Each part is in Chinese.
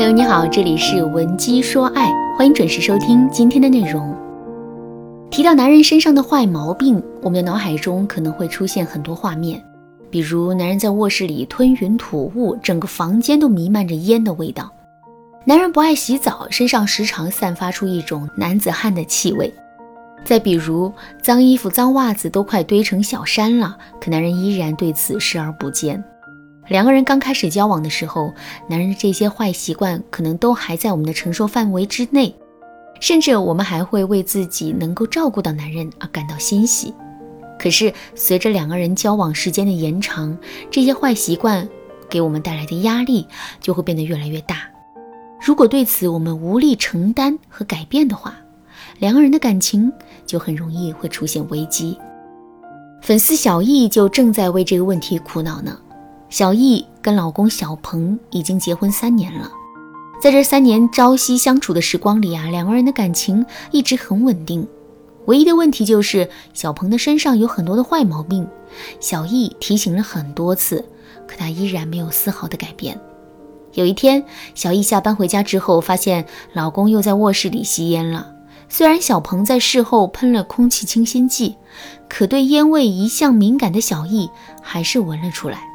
朋友你好，这里是文姬说爱，欢迎准时收听今天的内容。提到男人身上的坏毛病，我们的脑海中可能会出现很多画面，比如男人在卧室里吞云吐雾，整个房间都弥漫着烟的味道；男人不爱洗澡，身上时常散发出一种男子汉的气味；再比如脏衣服、脏袜子都快堆成小山了，可男人依然对此视而不见。两个人刚开始交往的时候，男人这些坏习惯可能都还在我们的承受范围之内，甚至我们还会为自己能够照顾到男人而感到欣喜。可是随着两个人交往时间的延长，这些坏习惯给我们带来的压力就会变得越来越大。如果对此我们无力承担和改变的话，两个人的感情就很容易会出现危机。粉丝小易就正在为这个问题苦恼呢。小易跟老公小鹏已经结婚三年了，在这三年朝夕相处的时光里啊，两个人的感情一直很稳定。唯一的问题就是小鹏的身上有很多的坏毛病，小易提醒了很多次，可他依然没有丝毫的改变。有一天，小易下班回家之后，发现老公又在卧室里吸烟了。虽然小鹏在事后喷了空气清新剂，可对烟味一向敏感的小易还是闻了出来。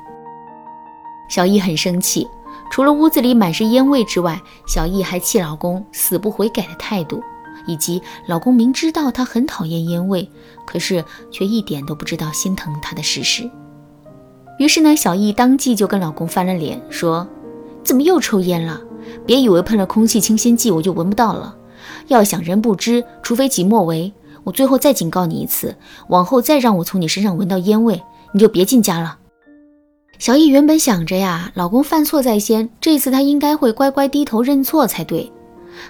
小易很生气，除了屋子里满是烟味之外，小易还气老公死不悔改的态度，以及老公明知道她很讨厌烟味，可是却一点都不知道心疼她的事实。于是呢，小易当即就跟老公翻了脸，说：“怎么又抽烟了？别以为喷了空气清新剂我就闻不到了。要想人不知，除非己莫为。我最后再警告你一次，往后再让我从你身上闻到烟味，你就别进家了。”小易原本想着呀，老公犯错在先，这次他应该会乖乖低头认错才对。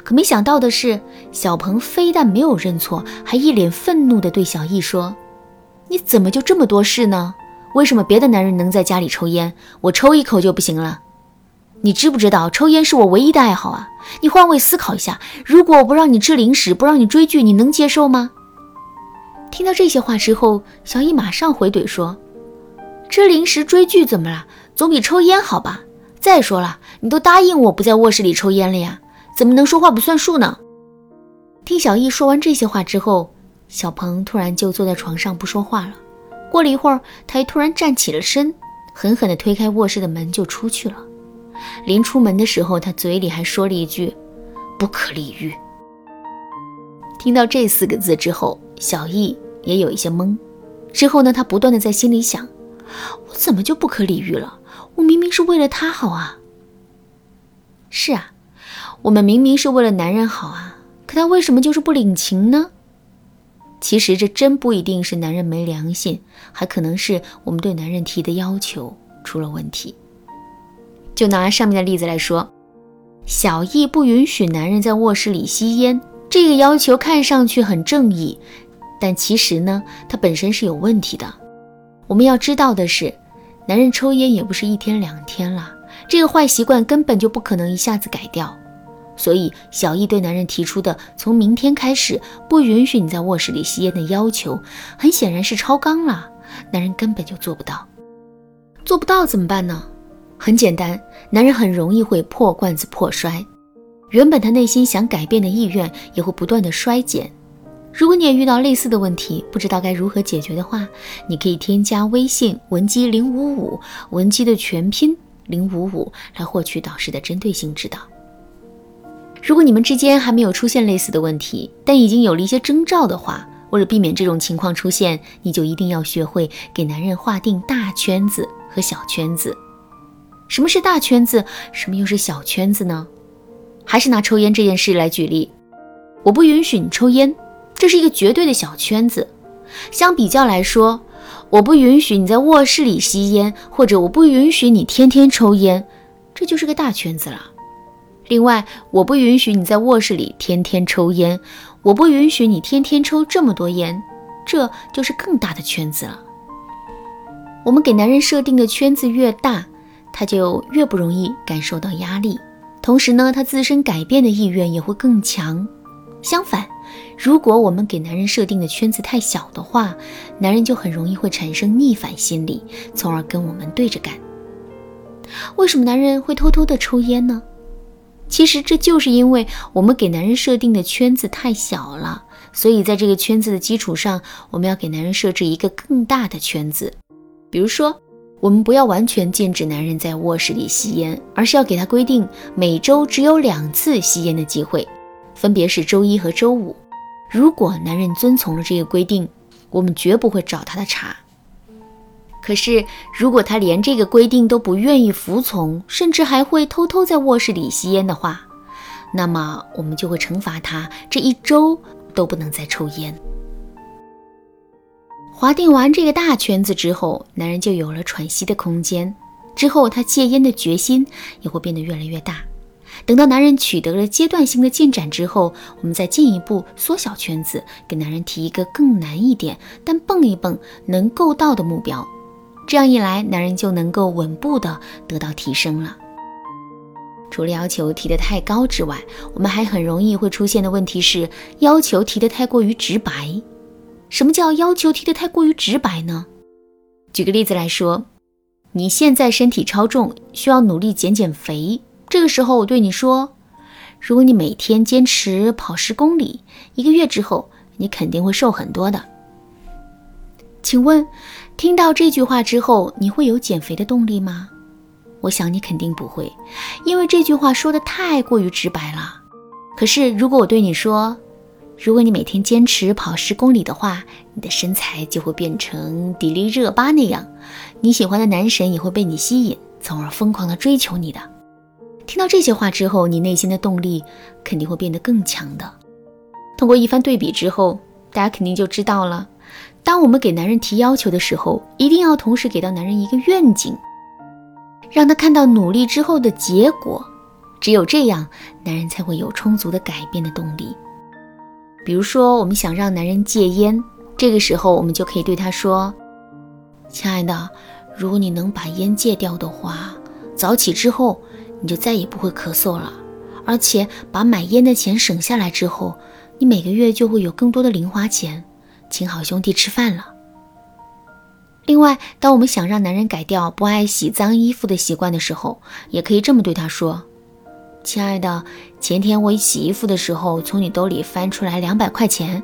可没想到的是，小鹏非但没有认错，还一脸愤怒地对小易说：“你怎么就这么多事呢？为什么别的男人能在家里抽烟，我抽一口就不行了？你知不知道抽烟是我唯一的爱好啊？你换位思考一下，如果我不让你吃零食，不让你追剧，你能接受吗？”听到这些话之后，小易马上回怼说。吃零食追剧怎么了？总比抽烟好吧？再说了，你都答应我不在卧室里抽烟了呀，怎么能说话不算数呢？听小易说完这些话之后，小鹏突然就坐在床上不说话了。过了一会儿，他又突然站起了身，狠狠地推开卧室的门就出去了。临出门的时候，他嘴里还说了一句“不可理喻”。听到这四个字之后，小易也有一些懵。之后呢，他不断的在心里想。我怎么就不可理喻了？我明明是为了他好啊！是啊，我们明明是为了男人好啊，可他为什么就是不领情呢？其实这真不一定是男人没良心，还可能是我们对男人提的要求出了问题。就拿上面的例子来说，小易不允许男人在卧室里吸烟，这个要求看上去很正义，但其实呢，它本身是有问题的。我们要知道的是，男人抽烟也不是一天两天了，这个坏习惯根本就不可能一下子改掉。所以，小易对男人提出的从明天开始不允许你在卧室里吸烟的要求，很显然是超纲了。男人根本就做不到，做不到怎么办呢？很简单，男人很容易会破罐子破摔，原本他内心想改变的意愿也会不断的衰减。如果你也遇到类似的问题，不知道该如何解决的话，你可以添加微信文姬零五五，文姬的全拼零五五，来获取导师的针对性指导。如果你们之间还没有出现类似的问题，但已经有了一些征兆的话，为了避免这种情况出现，你就一定要学会给男人划定大圈子和小圈子。什么是大圈子？什么又是小圈子呢？还是拿抽烟这件事来举例，我不允许你抽烟。这是一个绝对的小圈子，相比较来说，我不允许你在卧室里吸烟，或者我不允许你天天抽烟，这就是个大圈子了。另外，我不允许你在卧室里天天抽烟，我不允许你天天抽这么多烟，这就是更大的圈子了。我们给男人设定的圈子越大，他就越不容易感受到压力，同时呢，他自身改变的意愿也会更强。相反，如果我们给男人设定的圈子太小的话，男人就很容易会产生逆反心理，从而跟我们对着干。为什么男人会偷偷的抽烟呢？其实这就是因为我们给男人设定的圈子太小了，所以在这个圈子的基础上，我们要给男人设置一个更大的圈子。比如说，我们不要完全禁止男人在卧室里吸烟，而是要给他规定每周只有两次吸烟的机会，分别是周一和周五。如果男人遵从了这个规定，我们绝不会找他的茬。可是，如果他连这个规定都不愿意服从，甚至还会偷偷在卧室里吸烟的话，那么我们就会惩罚他，这一周都不能再抽烟。划定完这个大圈子之后，男人就有了喘息的空间，之后他戒烟的决心也会变得越来越大。等到男人取得了阶段性的进展之后，我们再进一步缩小圈子，给男人提一个更难一点，但蹦一蹦能够到的目标。这样一来，男人就能够稳步的得到提升了。除了要求提得太高之外，我们还很容易会出现的问题是要求提得太过于直白。什么叫要求提得太过于直白呢？举个例子来说，你现在身体超重，需要努力减减肥。这个时候，我对你说，如果你每天坚持跑十公里，一个月之后，你肯定会瘦很多的。请问，听到这句话之后，你会有减肥的动力吗？我想你肯定不会，因为这句话说的太过于直白了。可是，如果我对你说，如果你每天坚持跑十公里的话，你的身材就会变成迪丽热巴那样，你喜欢的男神也会被你吸引，从而疯狂的追求你的。听到这些话之后，你内心的动力肯定会变得更强的。通过一番对比之后，大家肯定就知道了：当我们给男人提要求的时候，一定要同时给到男人一个愿景，让他看到努力之后的结果。只有这样，男人才会有充足的改变的动力。比如说，我们想让男人戒烟，这个时候我们就可以对他说：“亲爱的，如果你能把烟戒掉的话，早起之后。”你就再也不会咳嗽了，而且把买烟的钱省下来之后，你每个月就会有更多的零花钱，请好兄弟吃饭了。另外，当我们想让男人改掉不爱洗脏衣服的习惯的时候，也可以这么对他说：“亲爱的，前天我洗衣服的时候从你兜里翻出来两百块钱，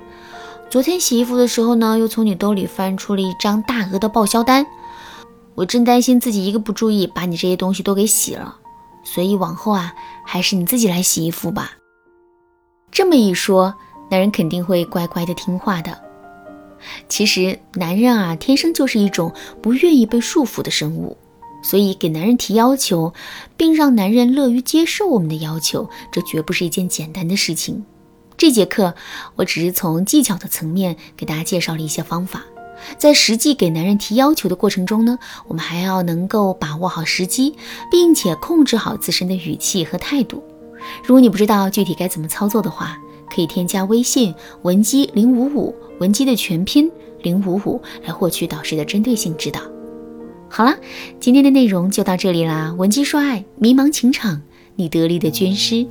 昨天洗衣服的时候呢，又从你兜里翻出了一张大额的报销单，我真担心自己一个不注意把你这些东西都给洗了。”所以往后啊，还是你自己来洗衣服吧。这么一说，男人肯定会乖乖的听话的。其实，男人啊，天生就是一种不愿意被束缚的生物，所以给男人提要求，并让男人乐于接受我们的要求，这绝不是一件简单的事情。这节课，我只是从技巧的层面给大家介绍了一些方法。在实际给男人提要求的过程中呢，我们还要能够把握好时机，并且控制好自身的语气和态度。如果你不知道具体该怎么操作的话，可以添加微信文姬零五五，文姬的全拼零五五，来获取导师的针对性指导。好了，今天的内容就到这里啦。文姬说爱，迷茫情场，你得力的军师。